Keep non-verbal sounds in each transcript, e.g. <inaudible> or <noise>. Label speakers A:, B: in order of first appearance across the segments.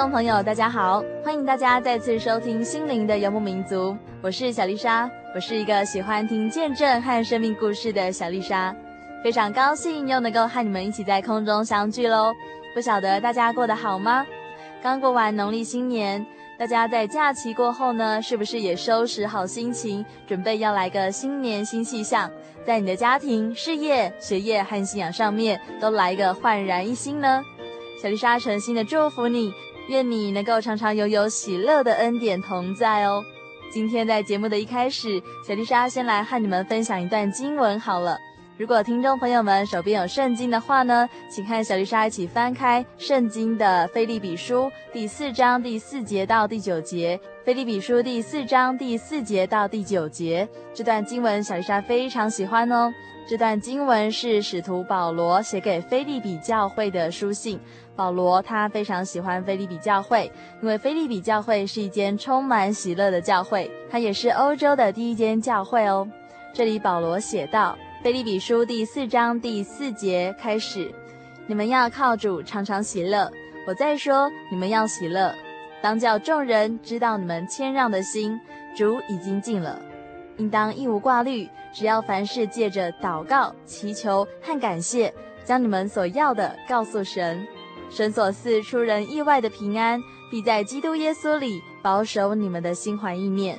A: 众朋友，大家好，欢迎大家再次收听《心灵的游牧民族》，我是小丽莎，我是一个喜欢听见证和生命故事的小丽莎，非常高兴又能够和你们一起在空中相聚喽。不晓得大家过得好吗？刚过完农历新年，大家在假期过后呢，是不是也收拾好心情，准备要来个新年新气象，在你的家庭、事业、学业和信仰上面都来个焕然一新呢？小丽莎诚心的祝福你。愿你能够常常拥有喜乐的恩典同在哦。今天在节目的一开始，小丽莎先来和你们分享一段经文好了。如果听众朋友们手边有圣经的话呢，请和小丽莎一起翻开圣经的腓利比书第四章第四节到第九节。腓利比书第四章第四节到第九节，这段经文小丽莎非常喜欢哦。这段经文是使徒保罗写给腓利比教会的书信。保罗他非常喜欢腓利比教会，因为腓利比教会是一间充满喜乐的教会，它也是欧洲的第一间教会哦。这里保罗写道：腓利比书第四章第四节开始，你们要靠主常常喜乐。我再说，你们要喜乐，当叫众人知道你们谦让的心，主已经尽了。应当一无挂虑，只要凡事借着祷告、祈求和感谢，将你们所要的告诉神。神所赐出人意外的平安，必在基督耶稣里保守你们的心怀意念。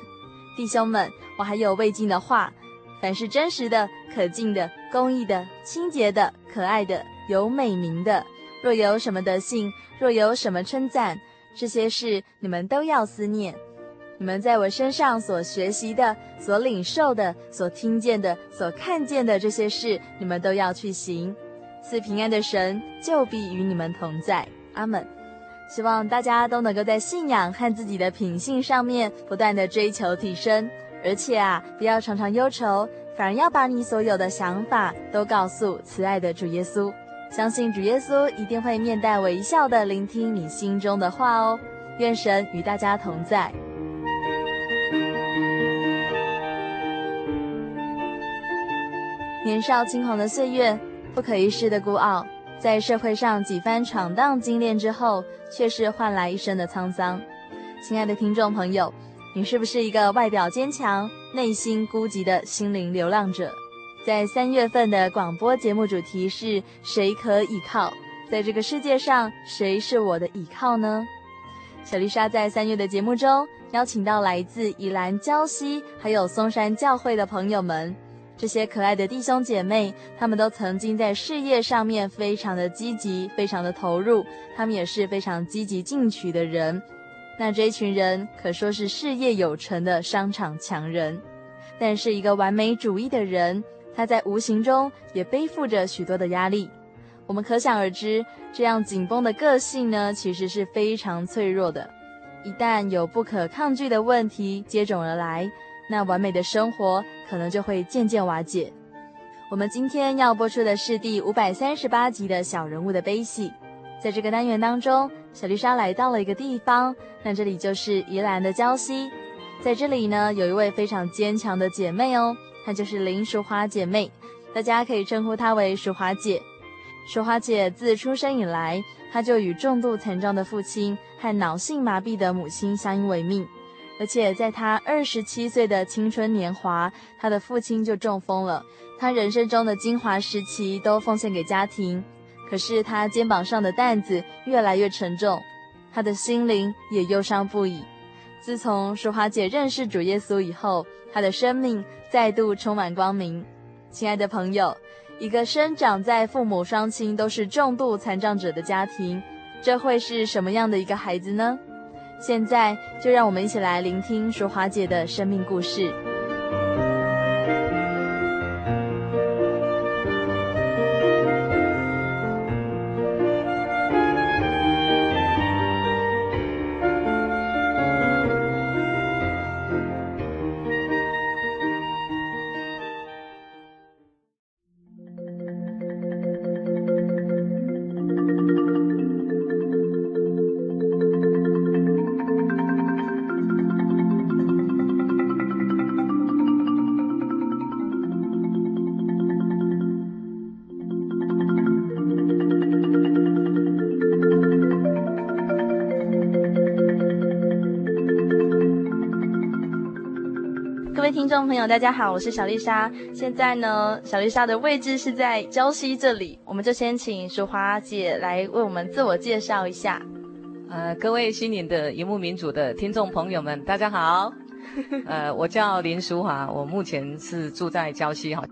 A: 弟兄们，我还有未尽的话：凡是真实的、可敬的、公义的、清洁的、可爱的、有美名的，若有什么德行，若有什么称赞，这些事你们都要思念。你们在我身上所学习的、所领受的、所听见的、所看见的这些事，你们都要去行。赐平安的神就必与你们同在，阿门。希望大家都能够在信仰和自己的品性上面不断的追求提升，而且啊，不要常常忧愁，反而要把你所有的想法都告诉慈爱的主耶稣。相信主耶稣一定会面带微笑的聆听你心中的话哦。愿神与大家同在。年少轻狂的岁月。不可一世的孤傲，在社会上几番闯荡经验之后，却是换来一生的沧桑。亲爱的听众朋友，你是不是一个外表坚强、内心孤寂的心灵流浪者？在三月份的广播节目主题是“谁可倚靠”。在这个世界上，谁是我的倚靠呢？小丽莎在三月的节目中邀请到来自宜兰礁溪还有松山教会的朋友们。这些可爱的弟兄姐妹，他们都曾经在事业上面非常的积极，非常的投入，他们也是非常积极进取的人。那这一群人可说是事业有成的商场强人，但是一个完美主义的人，他在无形中也背负着许多的压力。我们可想而知，这样紧绷的个性呢，其实是非常脆弱的。一旦有不可抗拒的问题接踵而来，那完美的生活可能就会渐渐瓦解。我们今天要播出的是第五百三十八集的小人物的悲喜。在这个单元当中，小丽莎来到了一个地方，那这里就是宜兰的礁溪。在这里呢，有一位非常坚强的姐妹哦，她就是林淑华姐妹，大家可以称呼她为淑华姐。淑华姐自出生以来，她就与重度残障的父亲和脑性麻痹的母亲相依为命，而且在他二十七岁的青春年华，他的父亲就中风了，他人生中的精华时期都奉献给家庭，可是他肩膀上的担子越来越沉重，他的心灵也忧伤不已。自从淑华姐认识主耶稣以后，他的生命再度充满光明。亲爱的朋友，一个生长在父母双亲都是重度残障者的家庭，这会是什么样的一个孩子呢？现在就让我们一起来聆听淑华姐的生命故事。众朋友，大家好，我是小丽莎。现在呢，小丽莎的位置是在礁溪这里，我们就先请淑华姐来为我们自我介绍一下。
B: 呃，各位心灵的荧幕民族的听众朋友们，大家好。<laughs> 呃，我叫林淑华，我目前是住在礁溪哈。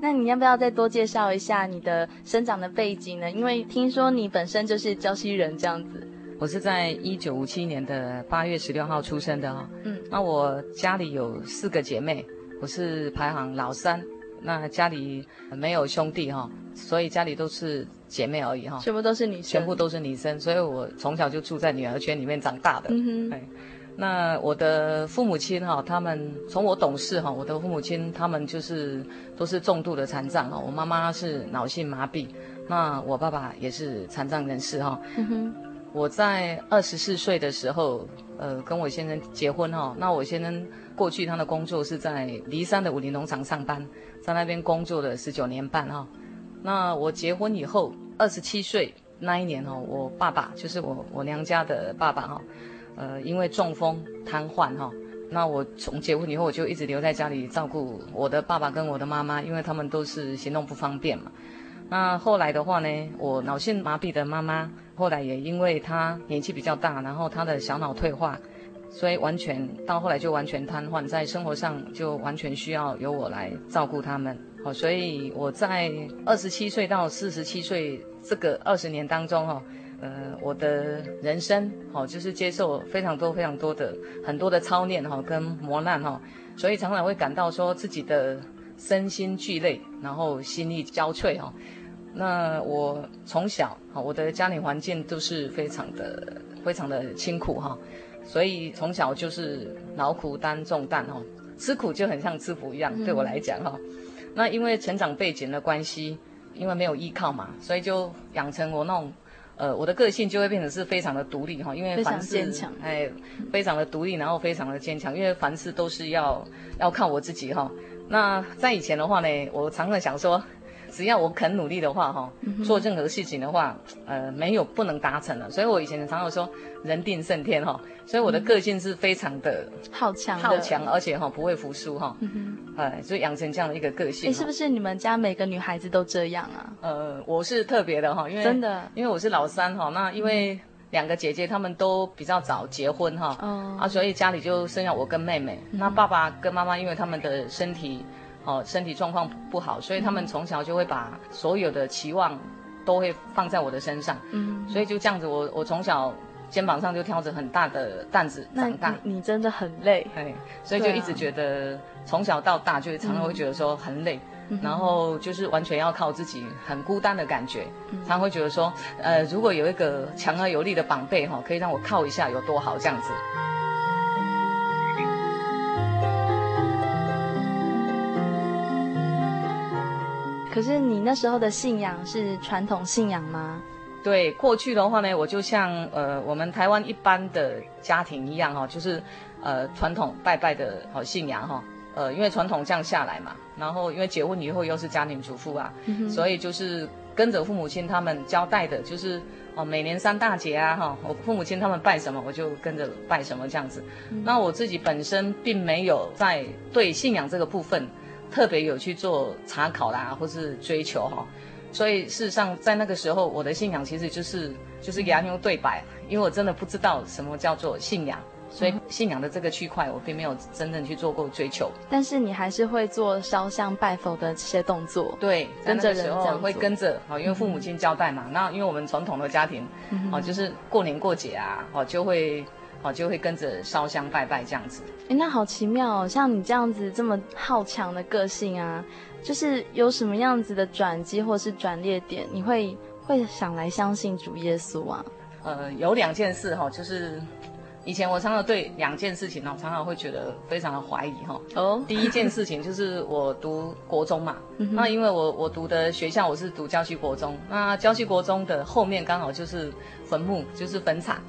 A: 那你要不要再多介绍一下你的生长的背景呢？因为听说你本身就是礁溪人这样子。
B: 我是在一九五七年的八月十六号出生的哈，嗯，那我家里有四个姐妹，我是排行老三，那家里没有兄弟哈，所以家里都是姐妹而已哈，
A: 全部都是女生，
B: 全部都是女生，所以我从小就住在女儿圈里面长大的，嗯哼，哎那我的父母亲哈，他们从我懂事哈，我的父母亲他们就是都是重度的残障哈，我妈妈是脑性麻痹，那我爸爸也是残障人士哈，嗯哼。我在二十四岁的时候，呃，跟我先生结婚哈。那我先生过去他的工作是在离山的武林农场上班，在那边工作了十九年半哈。那我结婚以后，二十七岁那一年哈，我爸爸就是我我娘家的爸爸哈，呃，因为中风瘫痪哈。那我从结婚以后，我就一直留在家里照顾我的爸爸跟我的妈妈，因为他们都是行动不方便嘛。那后来的话呢，我脑性麻痹的妈妈。后来也因为她年纪比较大，然后她的小脑退化，所以完全到后来就完全瘫痪，在生活上就完全需要由我来照顾他们。好，所以我在二十七岁到四十七岁这个二十年当中，哈，呃，我的人生，好，就是接受非常多非常多的很多的操练，哈，跟磨难，哈，所以常常会感到说自己的身心俱累，然后心力交瘁，哈。那我从小哈，我的家庭环境都是非常的、非常的清苦哈，所以从小就是劳苦担重担哈，吃苦就很像吃苦一样，对我来讲哈。那因为成长背景的关系，因为没有依靠嘛，所以就养成我那种，呃，我的个性就会变成是非常的独立哈，因为凡事
A: 非常坚强，
B: 哎，非常的独立，然后非常的坚强，因为凡事都是要要靠我自己哈。那在以前的话呢，我常常想说。只要我肯努力的话，哈，做任何事情的话，呃，没有不能达成的。所以我以前常常说“人定胜天”哈，所以我的个性是非常的
A: 好强，
B: 好强，而且哈不会服输哈，哎，所以养成这样的一个个性。
A: 你是不是你们家每个女孩子都这样啊？
B: 呃，我是特别的哈，因为真的，因为我是老三哈，那因为两个姐姐她们都比较早结婚哈，啊，所以家里就剩下我跟妹妹。那爸爸跟妈妈因为他们的身体。哦，身体状况不好，所以他们从小就会把所有的期望都会放在我的身上。嗯，所以就这样子我，我我从小肩膀上就挑着很大的担子长大。
A: 你，你真的很累，
B: 哎，所以就一直觉得从小到大就常常会觉得说很累，嗯、然后就是完全要靠自己，很孤单的感觉。嗯、常常会觉得说，呃，如果有一个强而有力的宝贝哈，可以让我靠一下，有多好这样子。
A: 可是你那时候的信仰是传统信仰吗？
B: 对，过去的话呢，我就像呃我们台湾一般的家庭一样哈，就是呃传统拜拜的好信仰哈，呃因为传统这样下来嘛，然后因为结婚以后又是家庭主妇啊，嗯、所以就是跟着父母亲他们交代的，就是哦每年三大节啊哈，我父母亲他们拜什么我就跟着拜什么这样子。那我自己本身并没有在对信仰这个部分特别有去做查考啦，或是追求哈。所以事实上，在那个时候，我的信仰其实就是就是牙牛对白，因为我真的不知道什么叫做信仰，所以信仰的这个区块，我并没有真正去做过追求。
A: 但是你还是会做烧香拜佛的这些动作，
B: 对，跟着人这样会跟着，好，因为父母亲交代嘛。嗯、那因为我们传统的家庭，哦、嗯，就是过年过节啊，哦，就会。哦，就会跟着烧香拜拜这样子。
A: 哎，那好奇妙哦！像你这样子这么好强的个性啊，就是有什么样子的转机或是转捩点，你会会想来相信主耶稣啊？
B: 呃，有两件事哈、哦，就是以前我常常对两件事情呢，常常会觉得非常的怀疑哈。哦。第一件事情就是我读国中嘛，那因为我我读的学校我是读郊区国中，那郊区国中的后面刚好就是坟墓，就是坟场。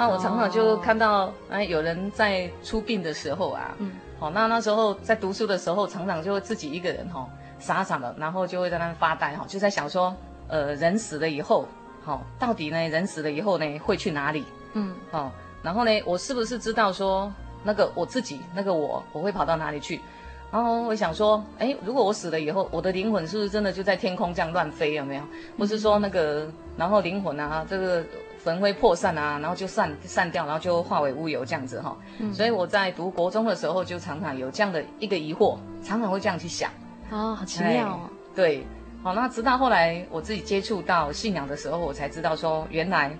B: 那我常常就看到，哎，有人在出殡的时候啊，嗯，好，那那时候在读书的时候，常常就会自己一个人哈，傻傻的，然后就会在那边发呆哈，就在想说，呃，人死了以后，好，到底呢，人死了以后呢，会去哪里？嗯，好，然后呢，我是不是知道说，那个我自己，那个我，我会跑到哪里去？然后我想说，哎，如果我死了以后，我的灵魂是不是真的就在天空这样乱飞？有没有？不是说那个，然后灵魂啊，这个。焚灰破散啊，然后就散散掉，然后就化为乌有这样子哈。嗯、所以我在读国中的时候，就常常有这样的一个疑惑，常常会这样去想。
A: 哦，好奇妙哦。
B: 对，好，那直到后来我自己接触到信仰的时候，我才知道说，原来，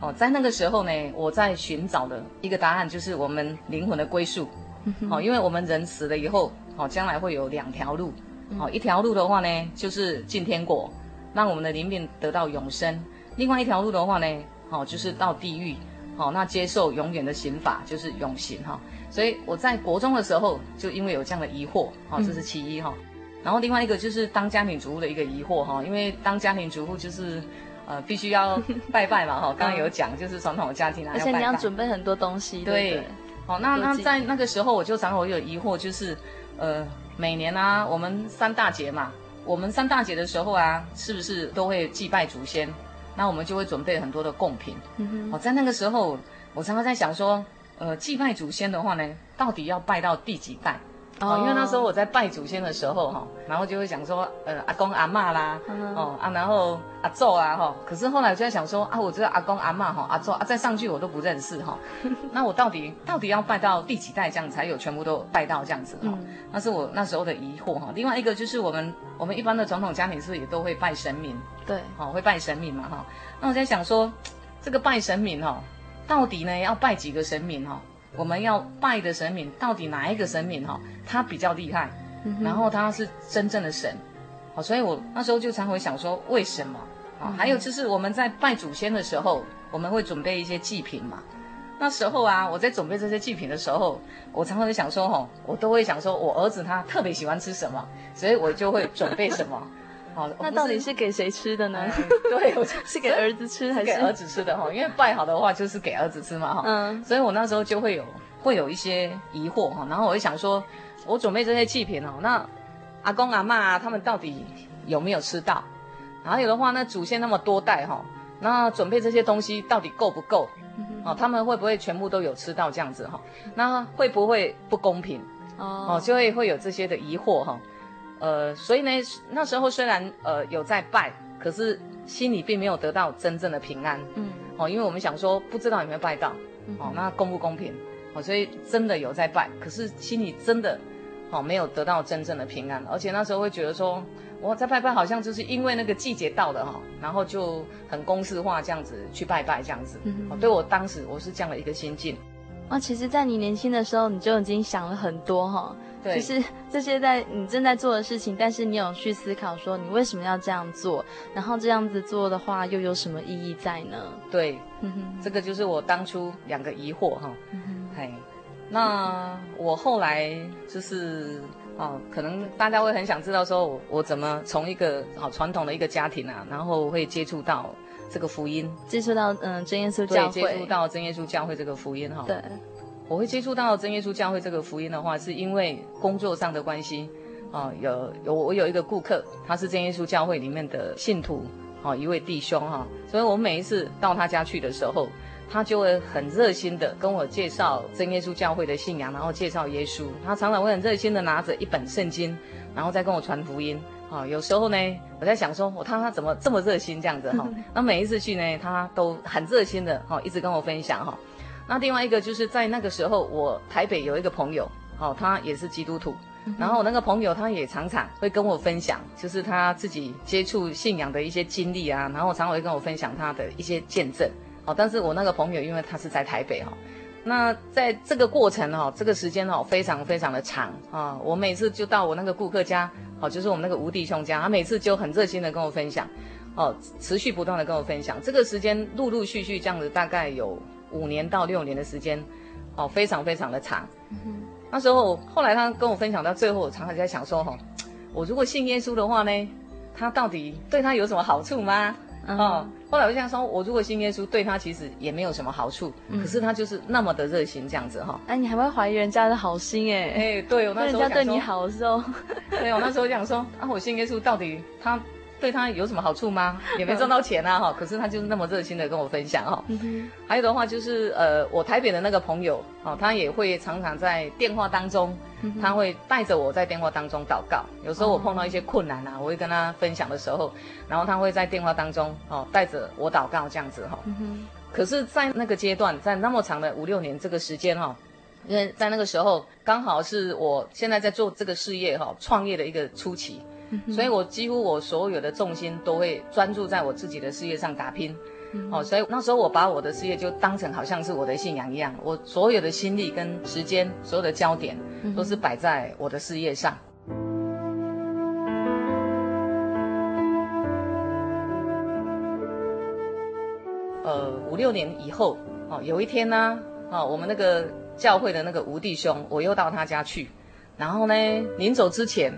B: 哦，在那个时候呢，我在寻找的一个答案就是我们灵魂的归宿。嗯、哼哦，因为我们人死了以后，哦，将来会有两条路。哦，一条路的话呢，就是进天国，让我们的灵命得到永生；另外一条路的话呢，好，就是到地狱，好，那接受永远的刑罚，就是永刑哈。所以我在国中的时候，就因为有这样的疑惑，好，这是其一哈。然后另外一个就是当家庭主妇的一个疑惑哈，因为当家庭主妇就是，呃，必须要 <laughs> 拜拜嘛哈。刚刚有讲，就是传统的家庭啊，
A: 而且你要准备很多东西。对，
B: 好，那那在那个时候，我就常常有疑惑，就是，呃，每年啊，我们三大节嘛，我们三大节的时候啊，是不是都会祭拜祖先？那我们就会准备很多的贡品。嗯哼。哦，在那个时候，我常常在想说，呃，祭拜祖先的话呢，到底要拜到第几代？哦，因为那时候我在拜祖先的时候哈，然后就会想说，呃，阿公阿嬷啦，哦啊，然后阿祖啊哈。可是后来我就在想说，啊，我知道阿公阿嬷哈，阿祖啊，再上去我都不认识哈。<laughs> 那我到底到底要拜到第几代这样才有全部都拜到这样子哈？那是我那时候的疑惑哈。另外一个就是我们我们一般的传统家庭是不是也都会拜神明？
A: 对，
B: 好，会拜神明嘛哈。那我在想说，这个拜神明哈，到底呢要拜几个神明哈？我们要拜的神明到底哪一个神明哈？他比较厉害，嗯、然后他是真正的神，好，所以我那时候就常会想说，为什么？啊、嗯，还有就是我们在拜祖先的时候，我们会准备一些祭品嘛。那时候啊，我在准备这些祭品的时候，我常常会想说，哈，我都会想说我儿子他特别喜欢吃什么，所以我就会准备什么。
A: 好，那到底是给谁吃的呢？
B: 嗯、<laughs> 对，我
A: 是给儿子吃还是，是 <laughs>
B: 给儿子吃的哈？因为拜好的话就是给儿子吃嘛哈。嗯，所以我那时候就会有会有一些疑惑哈，然后我就想说，我准备这些祭品哦，那阿公阿妈他们到底有没有吃到？还有的话，那祖先那么多代哈，那准备这些东西到底够不够？哦，他们会不会全部都有吃到这样子哈？那会不会不公平？哦，就会会有这些的疑惑哈。呃，所以呢，那时候虽然呃有在拜，可是心里并没有得到真正的平安。嗯，哦，因为我们想说不知道有没有拜到，哦，那公不公平？哦，所以真的有在拜，可是心里真的哦没有得到真正的平安，而且那时候会觉得说，我在拜拜好像就是因为那个季节到了哈，然后就很公式化这样子去拜拜这样子。嗯哦，对我当时我是这样的一个心境。
A: 啊，其实，在你年轻的时候，你就已经想了很多哈。
B: 对，
A: 就是 <laughs> 这些在你正在做的事情，但是你有去思考说你为什么要这样做，然后这样子做的话又有什么意义在呢？
B: 对，这个就是我当初两个疑惑哈。嗯哼，嘿，那我后来就是哦，可能大家会很想知道说我，我怎么从一个好传统的一个家庭啊，然后会接触到这个福音，
A: 接触到嗯真耶稣教会，
B: 接触到真耶稣教会这个福音哈。
A: 对。
B: 我会接触到真耶稣教会这个福音的话，是因为工作上的关系，啊，有有我有一个顾客，他是真耶稣教会里面的信徒，啊，一位弟兄哈，所以我每一次到他家去的时候，他就会很热心的跟我介绍真耶稣教会的信仰，然后介绍耶稣，他常常会很热心的拿着一本圣经，然后再跟我传福音，啊，有时候呢，我在想说，我看他怎么这么热心这样子哈，<laughs> 那每一次去呢，他都很热心的哈，一直跟我分享哈。那另外一个就是在那个时候，我台北有一个朋友，哦，他也是基督徒，然后我那个朋友他也常常会跟我分享，就是他自己接触信仰的一些经历啊，然后常常会跟我分享他的一些见证，哦，但是我那个朋友因为他是在台北哈，那在这个过程哈，这个时间哦非常非常的长啊，我每次就到我那个顾客家，哦，就是我们那个吴弟兄家，他每次就很热心的跟我分享，哦，持续不断的跟我分享，这个时间陆陆续续这样子大概有。五年到六年的时间，哦，非常非常的长。嗯、那时候，后来他跟我分享到最后，我常常在想说，哈，我如果信耶稣的话呢，他到底对他有什么好处吗？哦，后来我想说，我如果信耶稣，对他其实也没有什么好处。嗯、可是他就是那么的热心这样子哈。
A: 哎，你还会怀疑人家的好心哎？
B: 哎，对，我那时候
A: 人家对你好的时候，<laughs>
B: 对，我那时候想说，啊，我信耶稣到底他。对他有什么好处吗？也没赚到钱啊哈，可是他就是那么热心的跟我分享哈。嗯、还有的话就是呃，我台北的那个朋友哦，他也会常常在电话当中，嗯、他会带着我在电话当中祷告。有时候我碰到一些困难啊，哦、我会跟他分享的时候，然后他会在电话当中哦带着我祷告这样子哈。嗯、可是，在那个阶段，在那么长的五六年这个时间哈，因为在那个时候刚好是我现在在做这个事业哈，创业的一个初期。所以，我几乎我所有的重心都会专注在我自己的事业上打拼，嗯、哦，所以那时候我把我的事业就当成好像是我的信仰一样，我所有的心力跟时间，所有的焦点都是摆在我的事业上。嗯、呃，五六年以后，哦，有一天呢，哦，我们那个教会的那个吴弟兄，我又到他家去，然后呢，临走之前，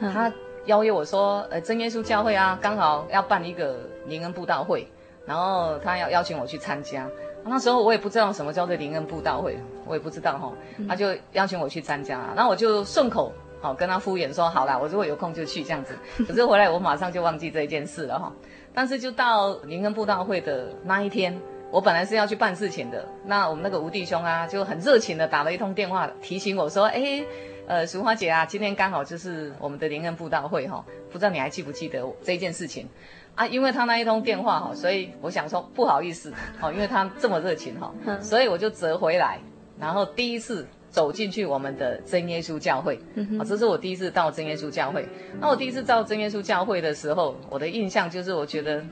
B: 他。嗯邀约我说，呃，真耶稣教会啊，刚好要办一个灵恩布道会，然后他要邀请我去参加。那时候我也不知道什么叫做灵恩布道会，我也不知道哈，他就邀请我去参加，然后我就顺口好跟他敷衍说，好啦，我如果有空就去这样子。<laughs> 可是回来我马上就忘记这件事了哈。但是就到灵恩布道会的那一天，我本来是要去办事情的，那我们那个吴弟兄啊，就很热情的打了一通电话提醒我说，哎。呃，淑华姐啊，今天刚好就是我们的灵恩布道会哈，不知道你还记不记得这件事情啊？因为他那一通电话哈，所以我想说不好意思，哦，因为他这么热情哈，所以我就折回来，然后第一次走进去我们的真耶稣教会，啊，这是我第一次到真耶稣教会。那我第一次到真耶稣教会的时候，我的印象就是我觉得。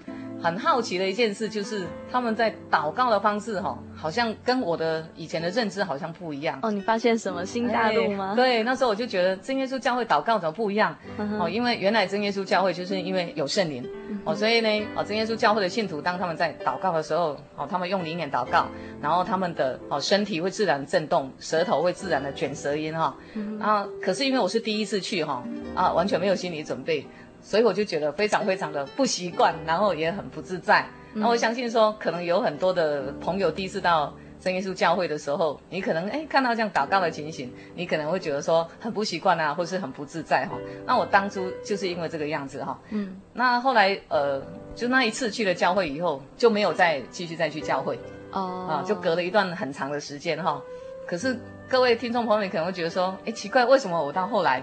B: 很好奇的一件事就是他们在祷告的方式哈，好像跟我的以前的认知好像不一样
A: 哦。你发现什么新大陆吗？
B: 对，那时候我就觉得真耶稣教会祷告怎么不一样？哦，因为原来真耶稣教会就是因为有圣灵哦，所以呢，哦，真耶稣教会的信徒当他们在祷告的时候，哦，他们用灵眼祷告，然后他们的哦身体会自然震动，舌头会自然的卷舌音哈。啊，可是因为我是第一次去哈，啊，完全没有心理准备。所以我就觉得非常非常的不习惯，然后也很不自在。那我相信说，可能有很多的朋友第一次到真耶稣教会的时候，你可能哎看到这样祷告的情形，你可能会觉得说很不习惯啊，或是很不自在哈。那我当初就是因为这个样子哈。嗯。那后来呃，就那一次去了教会以后，就没有再继续再去教会。哦。啊，就隔了一段很长的时间哈。可是各位听众朋友，你可能会觉得说，哎，奇怪，为什么我到后来？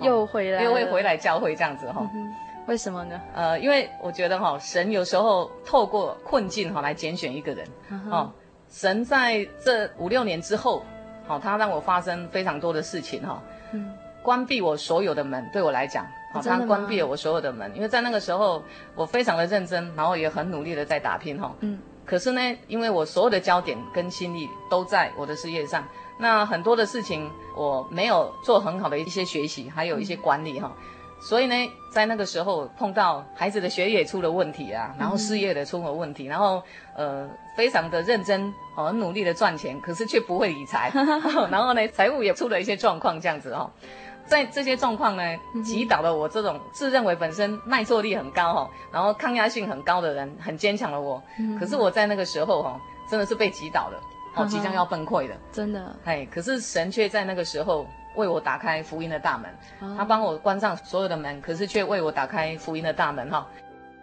A: 又回来，
B: 又会回来教会这样子哈、
A: 嗯？为什么呢？
B: 呃，因为我觉得哈，神有时候透过困境哈来拣选一个人。嗯、哦，神在这五六年之后，好，他让我发生非常多的事情哈。嗯。关闭我所有的门，对我来讲，好，他关闭了我所有的门，因为在那个时候我非常的认真，然后也很努力的在打拼哈。嗯。可是呢，因为我所有的焦点跟心力都在我的事业上。那很多的事情我没有做很好的一些学习，还有一些管理哈，所以呢，在那个时候碰到孩子的学业出了问题啊，然后事业的出了问题，然后呃非常的认真，很努力的赚钱，可是却不会理财，<laughs> 然后呢财务也出了一些状况这样子哈，在这些状况呢击倒了我这种自认为本身耐挫力很高哈，然后抗压性很高的人，很坚强的我，可是我在那个时候哈真的是被击倒了。哦，即将要崩溃的，
C: 真的。
B: 哎，可是神却在那个时候为我打开福音的大门，哦、他帮我关上所有的门，可是却为我打开福音的大门哈。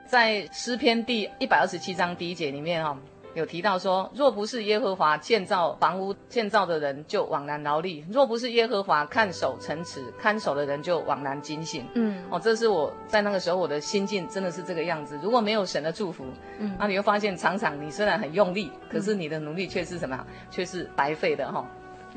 B: 在诗篇第一百二十七章第一节里面哈。有提到说，若不是耶和华建造房屋，建造的人就枉然劳力；若不是耶和华看守城池，看守的人就枉然警醒。嗯，哦，这是我在那个时候我的心境真的是这个样子。如果没有神的祝福，嗯，那你会发现常常你虽然很用力，可是你的努力却是什么？却是白费的哈。哦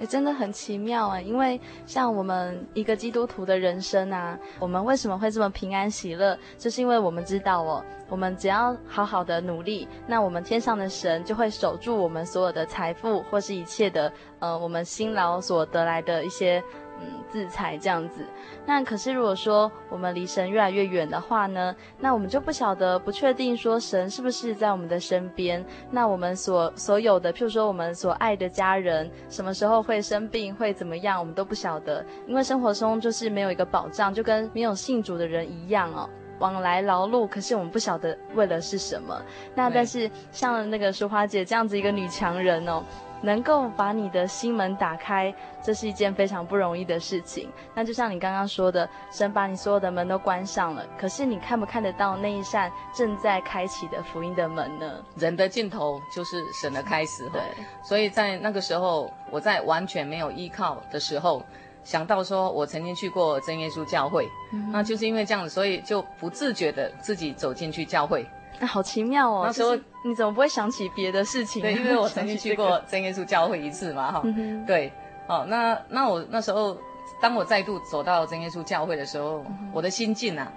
C: 也真的很奇妙啊，因为像我们一个基督徒的人生啊，我们为什么会这么平安喜乐？就是因为我们知道哦，我们只要好好的努力，那我们天上的神就会守住我们所有的财富或是一切的，呃，我们辛劳所得来的一些。嗯，自裁这样子。那可是如果说我们离神越来越远的话呢，那我们就不晓得、不确定说神是不是在我们的身边。那我们所所有的，譬如说我们所爱的家人，什么时候会生病、会怎么样，我们都不晓得。因为生活中就是没有一个保障，就跟没有信主的人一样哦，往来劳碌，可是我们不晓得为了是什么。那但是像那个淑华姐这样子一个女强人哦。能够把你的心门打开，这是一件非常不容易的事情。那就像你刚刚说的，神把你所有的门都关上了，可是你看不看得到那一扇正在开启的福音的门呢？
B: 人的尽头就是神的开始。
C: 对，
B: 所以在那个时候，我在完全没有依靠的时候，想到说我曾经去过真耶稣教会，嗯，那就是因为这样子，所以就不自觉的自己走进去教会。
C: 那好奇妙哦！那时候你怎么不会想起别的事情？
B: 对，因为我曾经去过真耶稣教会一次嘛，哈、嗯。对，哦，那那我那时候，当我再度走到真耶稣教会的时候，嗯、我的心境啊，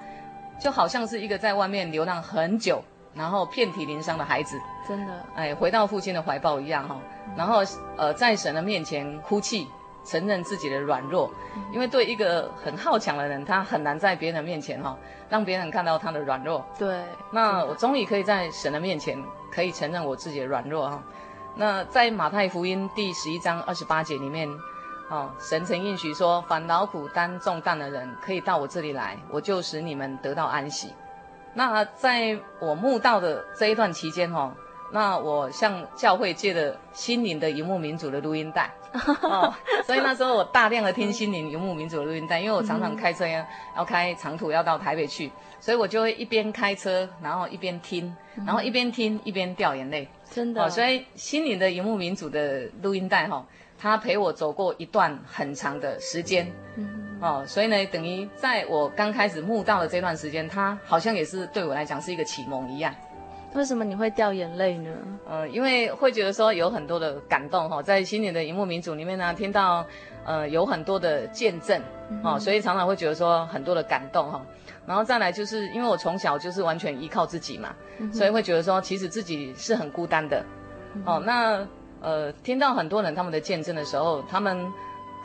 B: 就好像是一个在外面流浪很久，然后遍体鳞伤的孩子，
C: 真的，
B: 哎，回到父亲的怀抱一样哈。然后呃，在神的面前哭泣。承认自己的软弱，因为对一个很好强的人，他很难在别人面前哈，让别人看到他的软弱。
C: 对，
B: 那我终于可以在神的面前可以承认我自己的软弱哈。那在马太福音第十一章二十八节里面，哦，神曾应许说：“凡劳苦担重担的人，可以到我这里来，我就使你们得到安息。”那在我慕道的这一段期间哈，那我向教会借了心灵的游牧民族的录音带。哦，所以那时候我大量的听心灵游牧民族的录音带，因为我常常开车要要开长途要到台北去，所以我就会一边开车，然后一边听，然后一边听一边掉眼泪。
C: 真的，哦，
B: 所以心灵的游牧民族的录音带哈，哦，它陪我走过一段很长的时间。嗯，哦，所以呢，等于在我刚开始慕道的这段时间，它好像也是对我来讲是一个启蒙一样。
C: 为什么你会掉眼泪呢？
B: 呃，因为会觉得说有很多的感动哈，在新年的荧幕民主里面呢，听到呃有很多的见证哦、嗯，所以常常会觉得说很多的感动哈。然后再来就是因为我从小就是完全依靠自己嘛，嗯、所以会觉得说其实自己是很孤单的、嗯、哦。那呃听到很多人他们的见证的时候，他们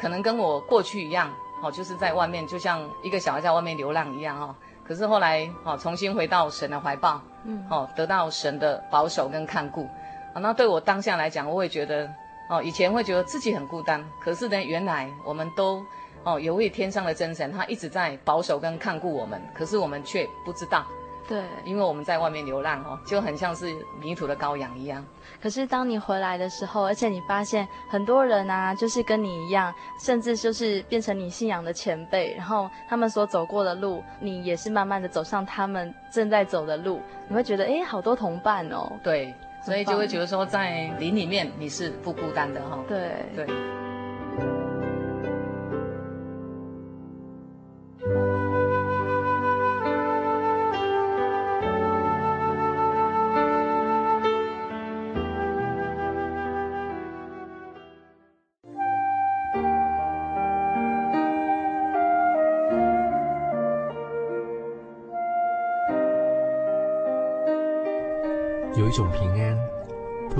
B: 可能跟我过去一样哦，就是在外面就像一个小孩在外面流浪一样哈。可是后来哦，重新回到神的怀抱。嗯，哦，得到神的保守跟看顾，啊，那对我当下来讲，我会觉得，哦，以前会觉得自己很孤单，可是呢，原来我们都，哦，有位天上的真神，他一直在保守跟看顾我们，可是我们却不知道。
C: 对，
B: 因为我们在外面流浪哦，就很像是迷途的羔羊一样。
C: 可是当你回来的时候，而且你发现很多人啊，就是跟你一样，甚至就是变成你信仰的前辈，然后他们所走过的路，你也是慢慢的走上他们正在走的路，你会觉得哎，好多同伴哦。
B: 对，所以就会觉得说，在林里面你是不孤单的哈。
D: 对对。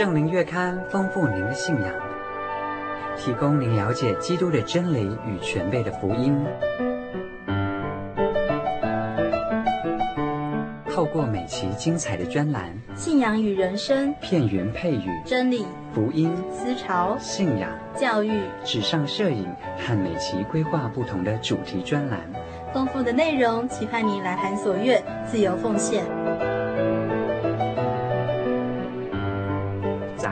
E: 圣灵月刊丰富您的信仰，提供您了解基督的真理与全备的福音。透过每期精彩的专栏，
F: 信仰与人生，
E: 片源配语，
F: 真理、
E: 福音、
F: 思潮、
E: 信仰、
F: 教育、
E: 纸上摄影和每期规划不同的主题专栏，
F: 丰富的内容，期盼您来函所阅，自由奉献。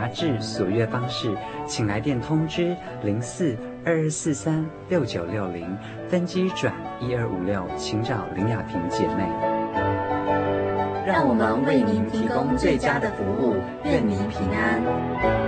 E: 杂志所阅方式，请来电通知零四二二四三六九六零，分机转一二五六，请找林雅萍姐妹。
F: 让我们为您提供最佳的服务，愿您平安。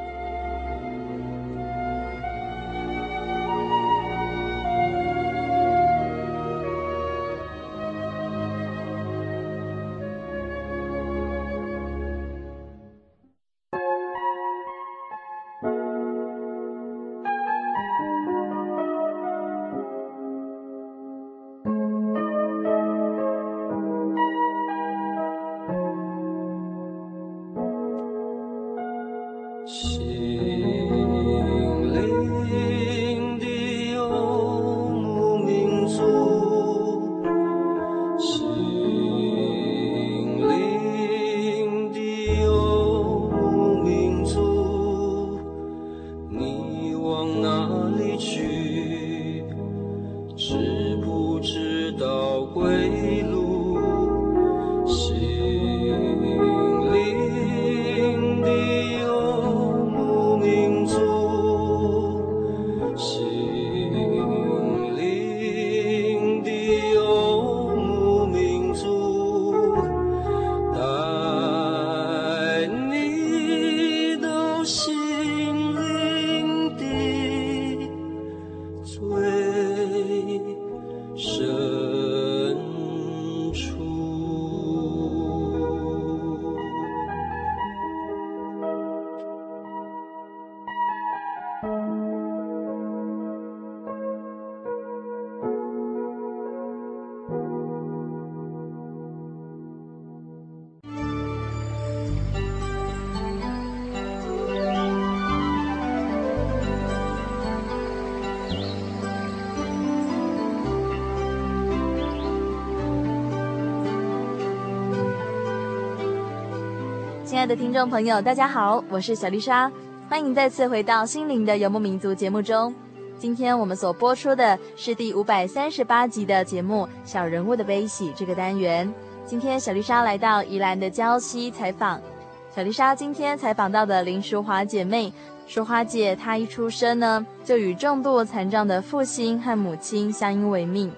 A: 亲爱的听众朋友，大家好，我是小丽莎，欢迎再次回到《心灵的游牧民族》节目中。今天我们所播出的是第五百三十八集的节目《小人物的悲喜》这个单元。今天小丽莎来到宜兰的礁溪采访。小丽莎今天采访到的林淑华姐妹，淑华姐她一出生呢，就与重度残障的父亲和母亲相依为命。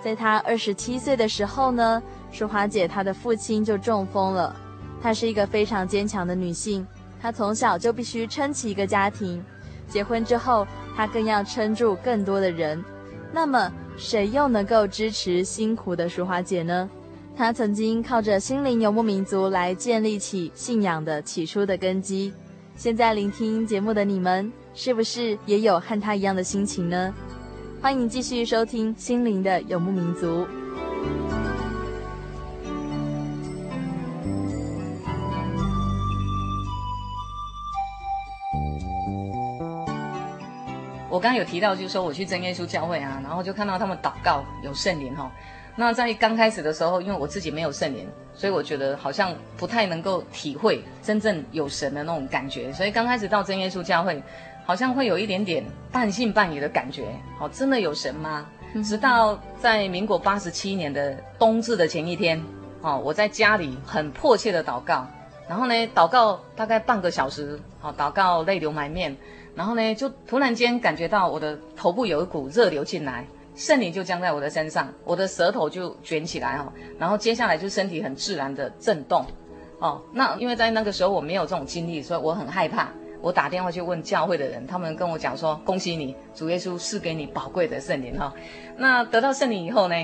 A: 在她二十七岁的时候呢，淑华姐她的父亲就中风了。她是一个非常坚强的女性，她从小就必须撑起一个家庭。结婚之后，她更要撑住更多的人。那么，谁又能够支持辛苦的淑华姐呢？她曾经靠着心灵游牧民族来建立起信仰的起初的根基。现在聆听节目的你们，是不是也有和她一样的心情呢？欢迎继续收听《心灵的游牧民族》。
B: 我刚刚有提到，就是说我去真耶稣教会啊，然后就看到他们祷告有圣灵哈。那在刚开始的时候，因为我自己没有圣灵，所以我觉得好像不太能够体会真正有神的那种感觉。所以刚开始到真耶稣教会，好像会有一点点半信半疑的感觉。哦，真的有神吗？直到在民国八十七年的冬至的前一天，哦，我在家里很迫切的祷告，然后呢，祷告大概半个小时，哦，祷告泪流满面，然后呢，就突然间感觉到我的头部有一股热流进来。圣灵就降在我的身上，我的舌头就卷起来哦，然后接下来就身体很自然的震动，哦，那因为在那个时候我没有这种经历，所以我很害怕。我打电话去问教会的人，他们跟我讲说：“恭喜你，主耶稣赐给你宝贵的圣灵哈。”那得到圣灵以后呢，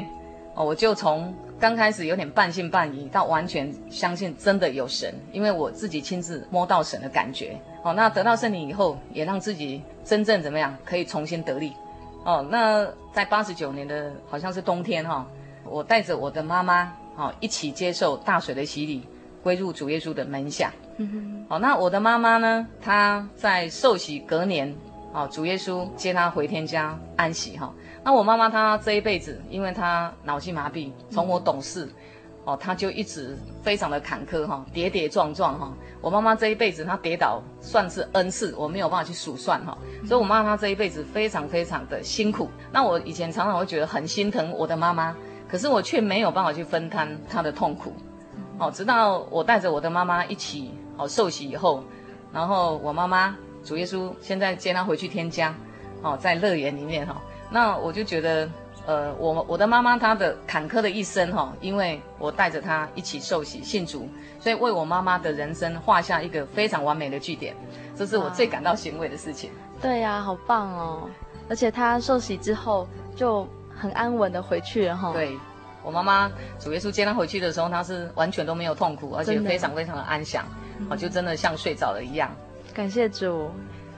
B: 哦，我就从刚开始有点半信半疑，到完全相信真的有神，因为我自己亲自摸到神的感觉。哦，那得到圣灵以后，也让自己真正怎么样，可以重新得力。哦，那在八十九年的好像是冬天哈、哦，我带着我的妈妈哦一起接受大水的洗礼，归入主耶稣的门下。嗯哼。哦，那我的妈妈呢，她在受洗隔年，哦，主耶稣接她回天家安息哈、哦。那我妈妈她这一辈子，因为她脑性麻痹，从我懂事。嗯哦，她就一直非常的坎坷哈，跌跌撞撞哈。我妈妈这一辈子，她跌倒算是 N 次，我没有办法去数算哈。所以，我妈妈这一辈子非常非常的辛苦。那我以前常常会觉得很心疼我的妈妈，可是我却没有办法去分摊她的痛苦。哦，直到我带着我的妈妈一起哦受洗以后，然后我妈妈主耶稣现在接她回去天家，哦，在乐园里面哈，那我就觉得。呃，我我的妈妈她的坎坷的一生哈，因为我带着她一起受洗信主，所以为我妈妈的人生画下一个非常完美的句点，这是我最感到欣慰的事情。
A: 对呀、啊，好棒哦！而且她受洗之后就很安稳的回去了哈。
B: 对，我妈妈主耶稣接她回去的时候，她是完全都没有痛苦，而且非常非常的安详，哦，就真的像睡着了一样。
A: 感谢主。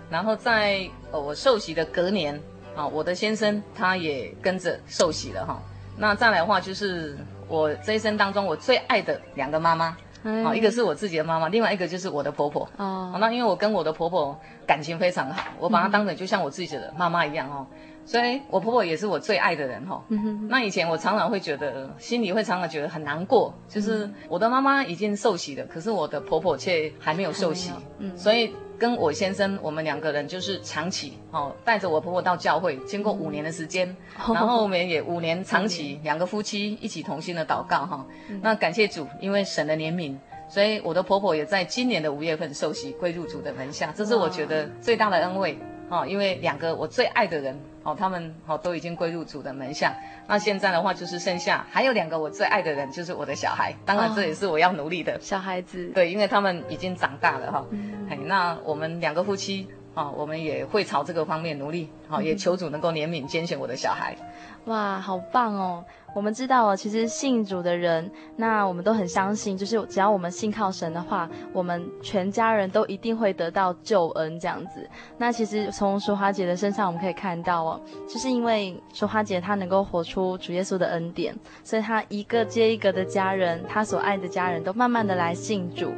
B: 然后在呃我受洗的隔年。啊，我的先生他也跟着受洗了哈。那再来的话，就是我这一生当中我最爱的两个妈妈，啊，一个是我自己的妈妈，另外一个就是我的婆婆。哦，那因为我跟我的婆婆感情非常好，我把她当成就像我自己的妈妈一样哦。所以，我婆婆也是我最爱的人哈。那以前我常常会觉得，心里会常常觉得很难过，就是我的妈妈已经受洗了，可是我的婆婆却还没有受洗。嗯，所以。跟我先生，我们两个人就是长期哦，带着我婆婆到教会，经过五年的时间，嗯、然后我们也五年长期两个夫妻一起同心的祷告哈。嗯、那感谢主，因为神的怜悯，所以我的婆婆也在今年的五月份受洗归入主的门下，这是我觉得最大的恩惠哦，因为两个我最爱的人。哦，他们哦都已经归入主的门下。那现在的话，就是剩下还有两个我最爱的人，就是我的小孩。当然，这也是我要努力的。哦、
A: 小孩子，
B: 对，因为他们已经长大了哈。嗯、那我们两个夫妻啊、哦，我们也会朝这个方面努力。好、哦，也求主能够怜悯拣选我的小孩。
A: 哇，好棒哦！我们知道哦，其实信主的人，那我们都很相信，就是只要我们信靠神的话，我们全家人都一定会得到救恩这样子。那其实从淑华姐的身上，我们可以看到哦，就是因为淑华姐她能够活出主耶稣的恩典，所以她一个接一个的家人，她所爱的家人都慢慢的来信主。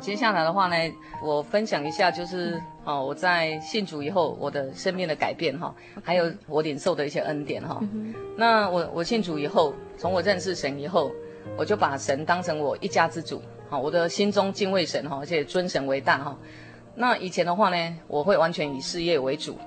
B: 接下来的话呢，我分享一下，就是哦，我在信主以后，我的生命的改变哈，还有我领受的一些恩典哈。那我我信主以后，从我认识神以后，我就把神当成我一家之主，好，我的心中敬畏神哈，而且尊神为大哈。那以前的话呢，我会完全以事业为主，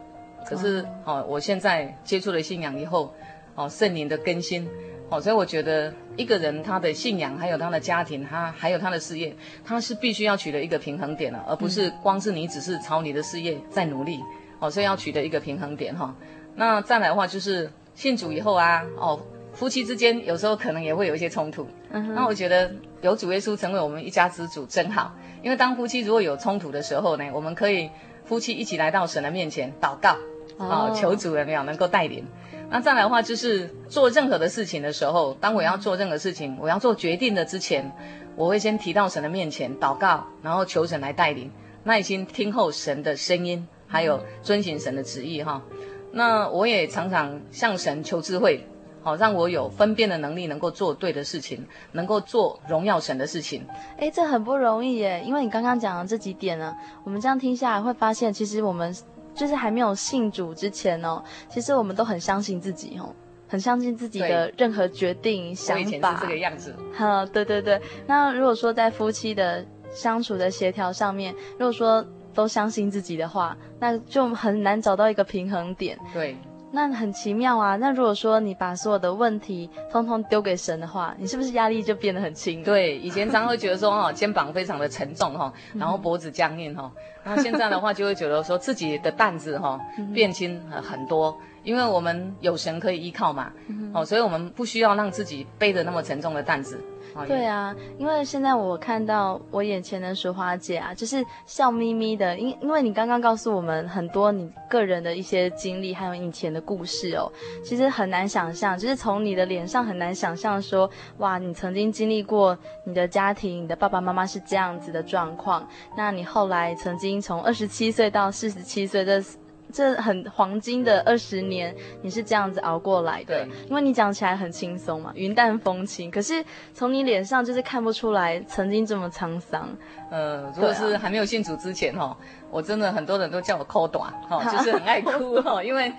B: 可是哦，我现在接触了信仰以后，哦，圣灵的更新，哦，所以我觉得一个人他的信仰，还有他的家庭，他还有他的事业，他是必须要取得一个平衡点的，而不是光是你只是朝你的事业在努力。哦，所以要取得一个平衡点哈。那再来的话就是信主以后啊，哦，夫妻之间有时候可能也会有一些冲突。嗯。那我觉得有主耶稣成为我们一家之主真好，因为当夫妻如果有冲突的时候呢，我们可以夫妻一起来到神的面前祷告，哦，求主有没有能够带领。那再来的话，就是做任何的事情的时候，当我要做任何事情，我要做决定的之前，我会先提到神的面前祷告，然后求神来带领，耐心听候神的声音，还有遵行神的旨意哈。那我也常常向神求智慧，好让我有分辨的能力，能够做对的事情，能够做荣耀神的事情。
C: 诶，这很不容易耶，因为你刚刚讲的这几点呢，我们这样听下来会发现，其实我们。就是还没有信主之前哦，其实我们都很相信自己哦，很相信自己的任何决定想法。
B: 我以前是这个样子。<laughs>
C: 哈，对对对。那如果说在夫妻的相处的协调上面，如果说都相信自己的话，那就很难找到一个平衡点。
B: 对。
C: 那很奇妙啊！那如果说你把所有的问题通通丢给神的话，你是不是压力就变得很轻？
B: 对，以前常会觉得说哦，<laughs> 肩膀非常的沉重哈，然后脖子僵硬哈，然后现在的话就会觉得说自己的担子哈变轻很多，因为我们有神可以依靠嘛，哦，所以我们不需要让自己背着那么沉重的担子。
C: 对啊，因为现在我看到我眼前的淑花姐啊，就是笑眯眯的，因因为你刚刚告诉我们很多你个人的一些经历，还有以前的故事哦，其实很难想象，就是从你的脸上很难想象说，哇，你曾经经历过你的家庭，你的爸爸妈妈是这样子的状况，那你后来曾经从二十七岁到四十七岁的。这很黄金的二十年，你是这样子熬过来的。对，因为你讲起来很轻松嘛，云淡风轻。可是从你脸上就是看不出来曾经这么沧桑。
B: 呃，如果是还没有信主之前哈。我真的很多人都叫我哭短 <laughs> 哈，就是很爱哭 <laughs> 哈，因为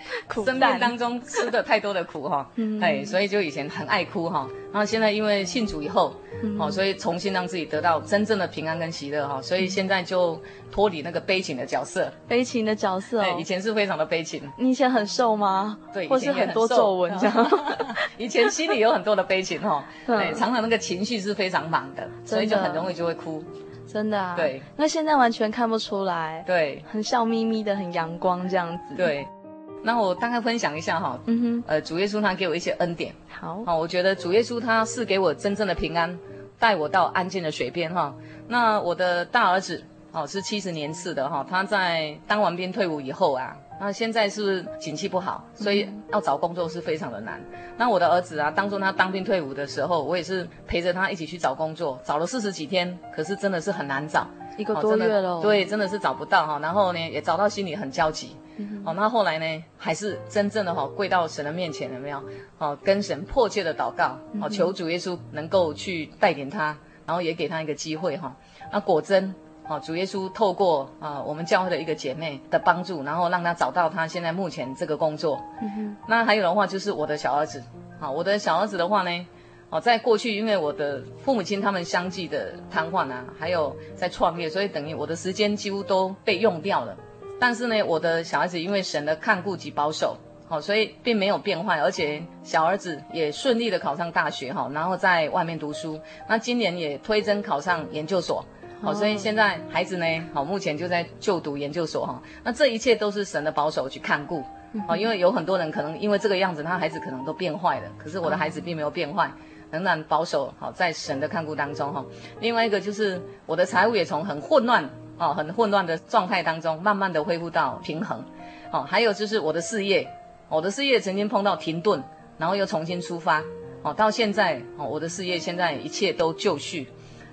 B: 生命当中吃的太多的苦 <laughs> 哈，哎，所以就以前很爱哭哈，然后现在因为信主以后，哦，所以重新让自己得到真正的平安跟喜乐哈，所以现在就脱离那个悲情的角色，
C: 悲情的角色，
B: 对，以前是非常的悲情。
C: 你以前很瘦吗？
B: 对，
C: 或是很多皱纹这样。
B: 以前心里有很多的悲情哈，对，常常那个情绪是非常满的，所以就很容易就会哭。
C: 真的啊，
B: 对，
C: 那现在完全看不出来，
B: 对，
C: 很笑眯眯的，很阳光这样子。
B: 对，那我大概分享一下哈，嗯哼，呃，主耶稣他给我一些恩典，
C: 好，
B: 好，我觉得主耶稣他是给我真正的平安，带我到安静的水边哈。那我的大儿子，哦，是七十年次的哈，他在当完兵退伍以后啊。那现在是景气不好，所以要找工作是非常的难。嗯、那我的儿子啊，当初他当兵退伍的时候，我也是陪着他一起去找工作，找了四十几天，可是真的是很难找，
C: 一个多月了，哦。
B: 对，真的是找不到哈。然后呢，也找到心里很焦急。哦，那后来呢，还是真正的哈跪到神的面前，了没有？哦，跟神迫切的祷告，哦，求主耶稣能够去带领他，然后也给他一个机会哈。那果真。哦，主耶稣透过啊、呃，我们教会的一个姐妹的帮助，然后让她找到她现在目前这个工作。嗯哼。那还有的话就是我的小儿子，啊，我的小儿子的话呢，哦，在过去因为我的父母亲他们相继的瘫痪啊，还有在创业，所以等于我的时间几乎都被用掉了。但是呢，我的小孩子因为神的看顾及保守，好，所以并没有变坏，而且小儿子也顺利的考上大学，哈，然后在外面读书。那今年也推甄考上研究所。好，所以现在孩子呢，好，目前就在就读研究所哈。那这一切都是神的保守去看顾，好，因为有很多人可能因为这个样子，他孩子可能都变坏了，可是我的孩子并没有变坏，仍然保守好在神的看顾当中哈。另外一个就是我的财务也从很混乱哦，很混乱的状态当中，慢慢的恢复到平衡。哦，还有就是我的事业，我的事业曾经碰到停顿，然后又重新出发，哦，到现在哦，我的事业现在一切都就绪。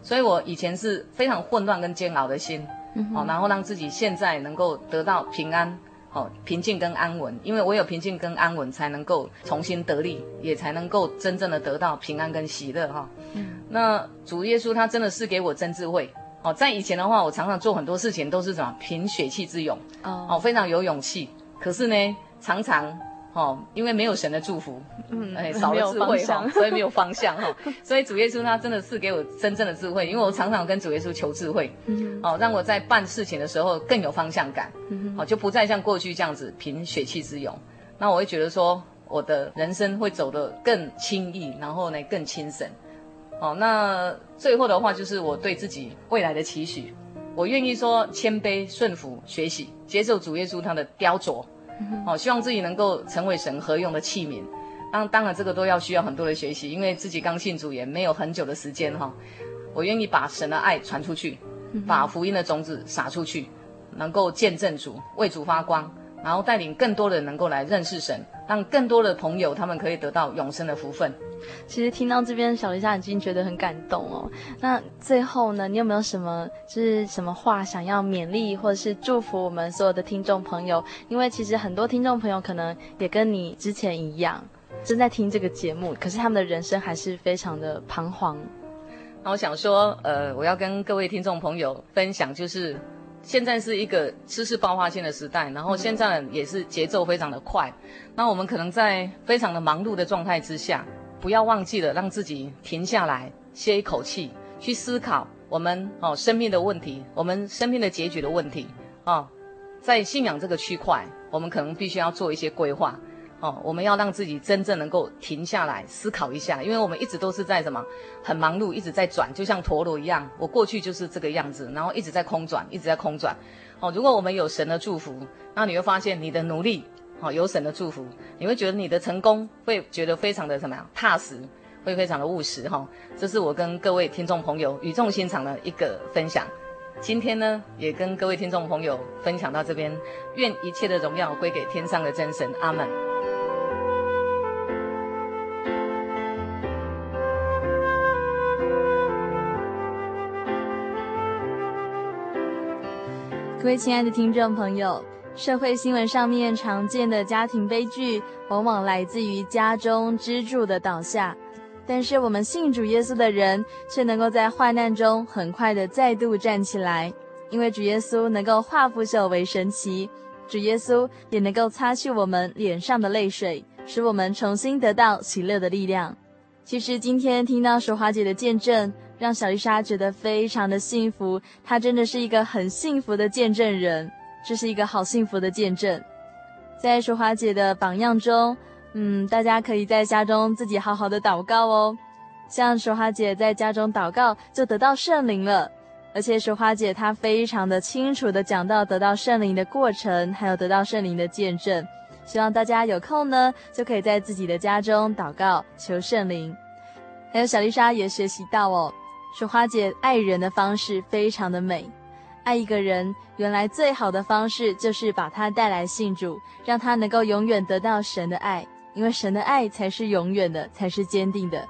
B: 所以，我以前是非常混乱跟煎熬的心，哦，然后让自己现在能够得到平安，哦，平静跟安稳，因为我有平静跟安稳，才能够重新得力，也才能够真正的得到平安跟喜乐，哈、哦。嗯，那主耶稣他真的是给我真智慧，哦，在以前的话，我常常做很多事情都是什么凭血气之勇，哦，哦，非常有勇气，可是呢，常常。哦，因为没有神的祝福，嗯，哎，少了智慧哈，所以没有方向哈。<laughs> 所以主耶稣他真的是给我真正的智慧，因为我常常跟主耶稣求智慧，嗯，哦，让我在办事情的时候更有方向感，嗯，哦，就不再像过去这样子凭血气之勇。那我会觉得说，我的人生会走得更轻易，然后呢更轻省。哦，那最后的话就是我对自己未来的期许，我愿意说谦卑顺服学习，接受主耶稣他的雕琢，哦，希望自己能够成为神合用的器皿。当当然这个都要需要很多的学习，因为自己刚信主也没有很久的时间哈。我愿意把神的爱传出去，把福音的种子撒出去，能够见证主，为主发光。然后带领更多人能够来认识神，让更多的朋友他们可以得到永生的福分。
A: 其实听到这边，小丽莎已经觉得很感动哦。那最后呢，你有没有什么就是什么话想要勉励或者是祝福我们所有的听众朋友？因为其实很多听众朋友可能也跟你之前一样，正在听这个节目，可是他们的人生还是非常的彷徨。
B: 那我想说，呃，我要跟各位听众朋友分享就是。现在是一个知识爆发性的时代，然后现在也是节奏非常的快。那我们可能在非常的忙碌的状态之下，不要忘记了让自己停下来，歇一口气，去思考我们哦生命的问题，我们生命的结局的问题哦。在信仰这个区块，我们可能必须要做一些规划。哦，我们要让自己真正能够停下来思考一下，因为我们一直都是在什么很忙碌，一直在转，就像陀螺一样。我过去就是这个样子，然后一直在空转，一直在空转。哦，如果我们有神的祝福，那你会发现你的努力，哦，有神的祝福，你会觉得你的成功会觉得非常的什么样踏实，会非常的务实哈，哦。这是我跟各位听众朋友语重心长的一个分享。今天呢，也跟各位听众朋友分享到这边，愿一切的荣耀归给天上的真神，阿门。
A: 各位亲爱的听众朋友，社会新闻上面常见的家庭悲剧，往往来自于家中支柱的倒下。但是我们信主耶稣的人，却能够在患难中很快的再度站起来，因为主耶稣能够化腐朽为神奇，主耶稣也能够擦去我们脸上的泪水，使我们重新得到喜乐的力量。其实今天听到淑华姐的见证。让小丽莎觉得非常的幸福，她真的是一个很幸福的见证人，这是一个好幸福的见证。在淑华姐的榜样中，嗯，大家可以在家中自己好好的祷告哦。像淑华姐在家中祷告，就得到圣灵了。而且淑华姐她非常的清楚的讲到得到圣灵的过程，还有得到圣灵的见证。希望大家有空呢，就可以在自己的家中祷告，求圣灵。还有小丽莎也学习到哦。淑花姐爱人的方式非常的美，爱一个人原来最好的方式就是把他带来信主，让他能够永远得到神的爱，因为神的爱才是永远的，才是坚定的。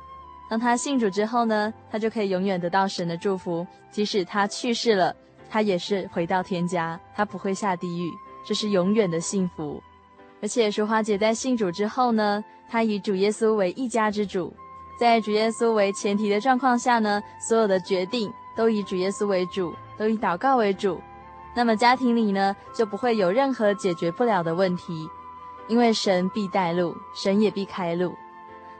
A: 当他信主之后呢，他就可以永远得到神的祝福，即使他去世了，他也是回到天家，他不会下地狱，这是永远的幸福。而且淑花姐在信主之后呢，她以主耶稣为一家之主。在主耶稣为前提的状况下呢，所有的决定都以主耶稣为主，都以祷告为主。那么家庭里呢，就不会有任何解决不了的问题，因为神必带路，神也必开路。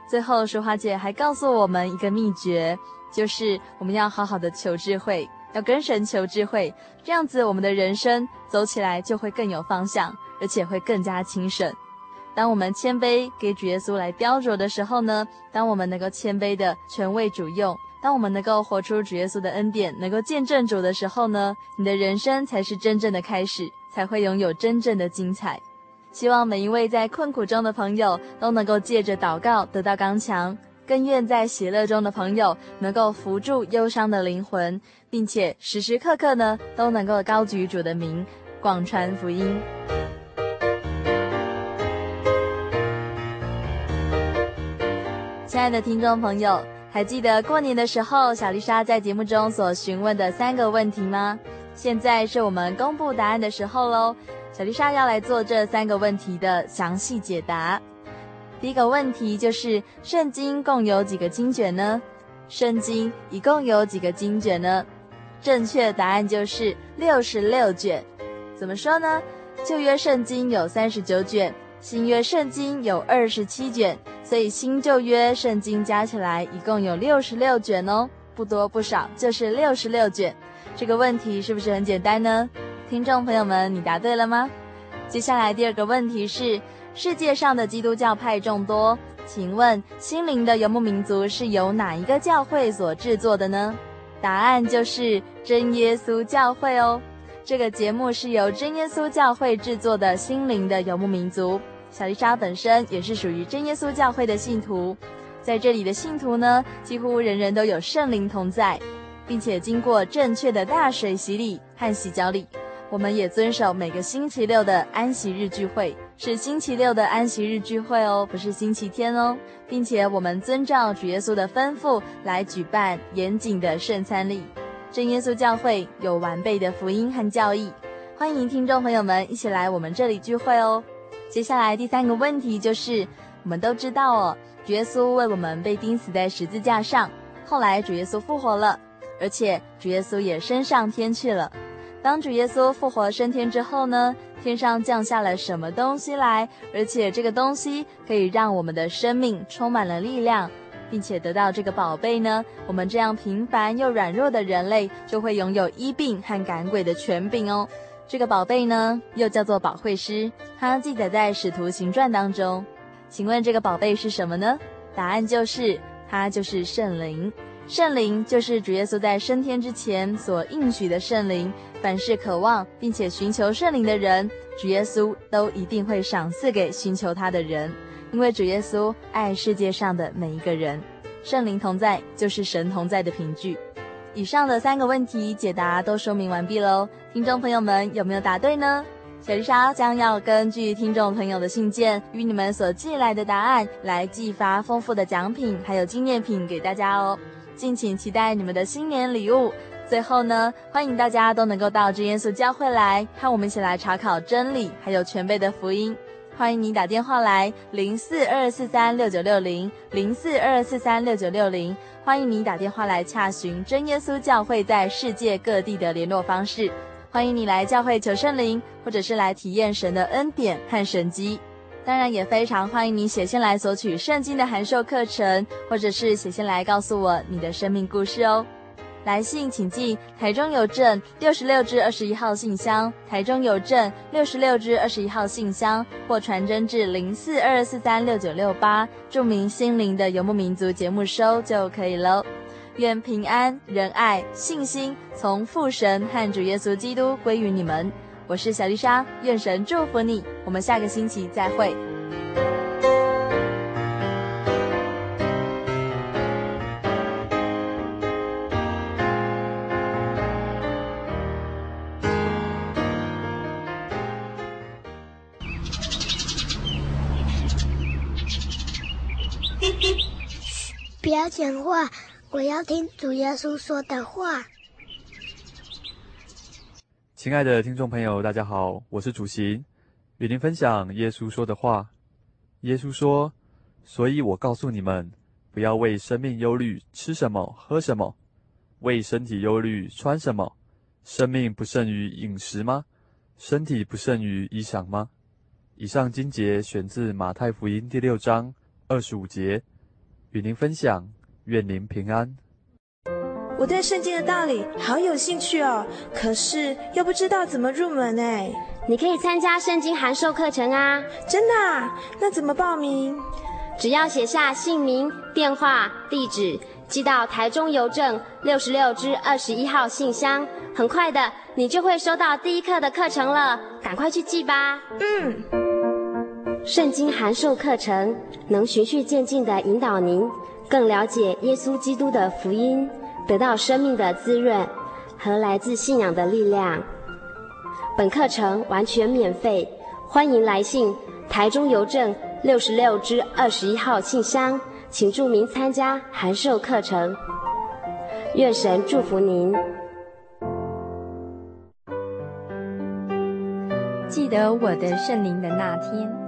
A: 最后，淑华姐还告诉我们一个秘诀，就是我们要好好的求智慧，要跟神求智慧，这样子我们的人生走起来就会更有方向，而且会更加轻省。当我们谦卑给主耶稣来雕琢的时候呢，当我们能够谦卑的全为主用，当我们能够活出主耶稣的恩典，能够见证主的时候呢，你的人生才是真正的开始，才会拥有真正的精彩。希望每一位在困苦中的朋友都能够借着祷告得到刚强，更愿在喜乐中的朋友能够扶助忧伤的灵魂，并且时时刻刻呢都能够高举主的名，广传福音。亲爱的听众朋友，还记得过年的时候，小丽莎在节目中所询问的三个问题吗？现在是我们公布答案的时候喽。小丽莎要来做这三个问题的详细解答。第一个问题就是：圣经共有几个经卷呢？圣经一共有几个经卷呢？正确答案就是六十六卷。怎么说呢？旧约圣经有三十九卷。新约圣经有二十七卷，所以新旧约圣经加起来一共有六十六卷哦，不多不少，就是六十六卷。这个问题是不是很简单呢？听众朋友们，你答对了吗？接下来第二个问题是：世界上的基督教派众多，请问心灵的游牧民族是由哪一个教会所制作的呢？答案就是真耶稣教会哦。这个节目是由真耶稣教会制作的《心灵的游牧民族》。小丽莎本身也是属于真耶稣教会的信徒，在这里的信徒呢，几乎人人都有圣灵同在，并且经过正确的大水洗礼和洗脚礼。我们也遵守每个星期六的安息日聚会，是星期六的安息日聚会哦，不是星期天哦，并且我们遵照主耶稣的吩咐来举办严谨的圣餐礼。真耶稣教会有完备的福音和教义，欢迎听众朋友们一起来我们这里聚会哦。接下来第三个问题就是，我们都知道哦，主耶稣为我们被钉死在十字架上，后来主耶稣复活了，而且主耶稣也升上天去了。当主耶稣复活升天之后呢，天上降下了什么东西来？而且这个东西可以让我们的生命充满了力量，并且得到这个宝贝呢？我们这样平凡又软弱的人类就会拥有医病和赶鬼的权柄哦。这个宝贝呢，又叫做宝惠师，它记载在使徒行传当中。请问这个宝贝是什么呢？答案就是，它就是圣灵。圣灵就是主耶稣在升天之前所应许的圣灵。凡是渴望并且寻求圣灵的人，主耶稣都一定会赏赐给寻求他的人，因为主耶稣爱世界上的每一个人。圣灵同在就是神同在的凭据。以上的三个问题解答都说明完毕喽，听众朋友们有没有答对呢？小丽莎将要根据听众朋友的信件与你们所寄来的答案来寄发丰富的奖品还有纪念品给大家哦，敬请期待你们的新年礼物。最后呢，欢迎大家都能够到真耶稣教会来，和我们一起来查考真理，还有全备的福音。欢迎你打电话来零四二四三六九六零零四二四三六九六零，欢迎你打电话来洽询真耶稣教会在世界各地的联络方式。欢迎你来教会求圣灵，或者是来体验神的恩典和神机。当然，也非常欢迎你写信来索取圣经的函授课程，或者是写信来告诉我你的生命故事哦。来信请寄台中邮政六十六至二十一号信箱，台中邮政六十六至二十一号信箱，或传真至零四二四三六九六八，注明“心灵的游牧民族”节目收就可以喽。愿平安、仁爱、信心从父神和主耶稣基督归于你们。我是小丽莎，愿神祝福你。我们下个星期再会。
G: 不要讲话，我要听主耶稣说的话。
H: 亲爱的听众朋友，大家好，我是主行，与您分享耶稣说的话。耶稣说：“所以我告诉你们，不要为生命忧虑，吃什么，喝什么；为身体忧虑，穿什么。生命不胜于饮食吗？身体不胜于衣裳吗？”以上经节选自马太福音第六章二十五节。与您分享，愿您平安。
I: 我对圣经的道理好有兴趣哦，可是又不知道怎么入门哎。
J: 你可以参加圣经函授课程啊！
I: 真的啊？那怎么报名？
J: 只要写下姓名、电话、地址，寄到台中邮政六十六至二十一号信箱，很快的，你就会收到第一课的课程了。赶快去寄吧。
I: 嗯。
J: 圣经函授课程能循序渐进地引导您更了解耶稣基督的福音，得到生命的滋润和来自信仰的力量。本课程完全免费，欢迎来信台中邮政六十六支二十一号信箱，请注明参加函授课程。愿神祝福您。
K: 记得我的圣灵的那天。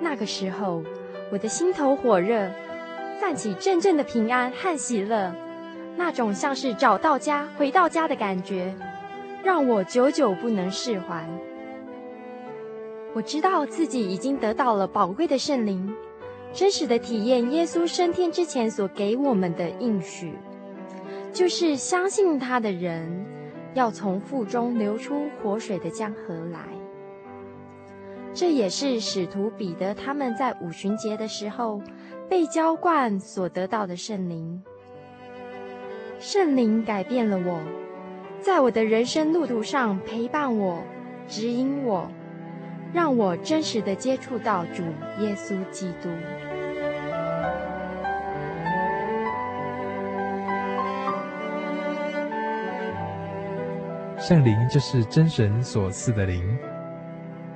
K: 那个时候，我的心头火热，泛起阵阵的平安和喜乐，那种像是找到家、回到家的感觉，让我久久不能释怀。我知道自己已经得到了宝贵的圣灵，真实的体验耶稣升天之前所给我们的应许，就是相信他的人，要从腹中流出活水的江河来。这也是使徒彼得他们在五旬节的时候被浇灌所得到的圣灵。圣灵改变了我，在我的人生路途上陪伴我、指引我，让我真实的接触到主耶稣基督。
L: 圣灵就是真神所赐的灵。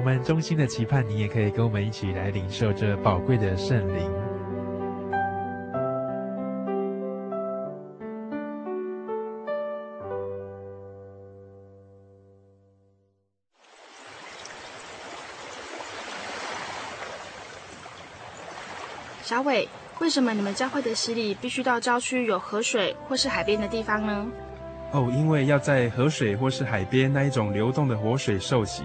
L: 我们衷心的期盼，你也可以跟我们一起来领受这宝贵的圣灵。
M: 小伟，为什么你们教会的洗礼必须到郊区有河水或是海边的地方呢？
N: 哦，因为要在河水或是海边那一种流动的活水受洗。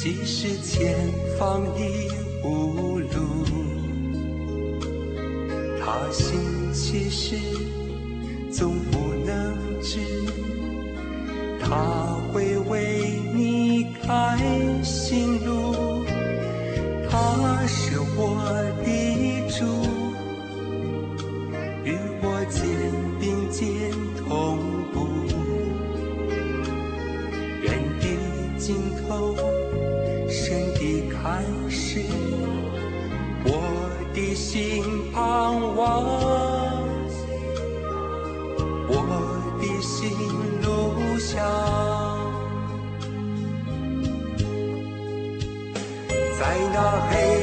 O: 即使前方已无路，他心其实总不能知，他会。在那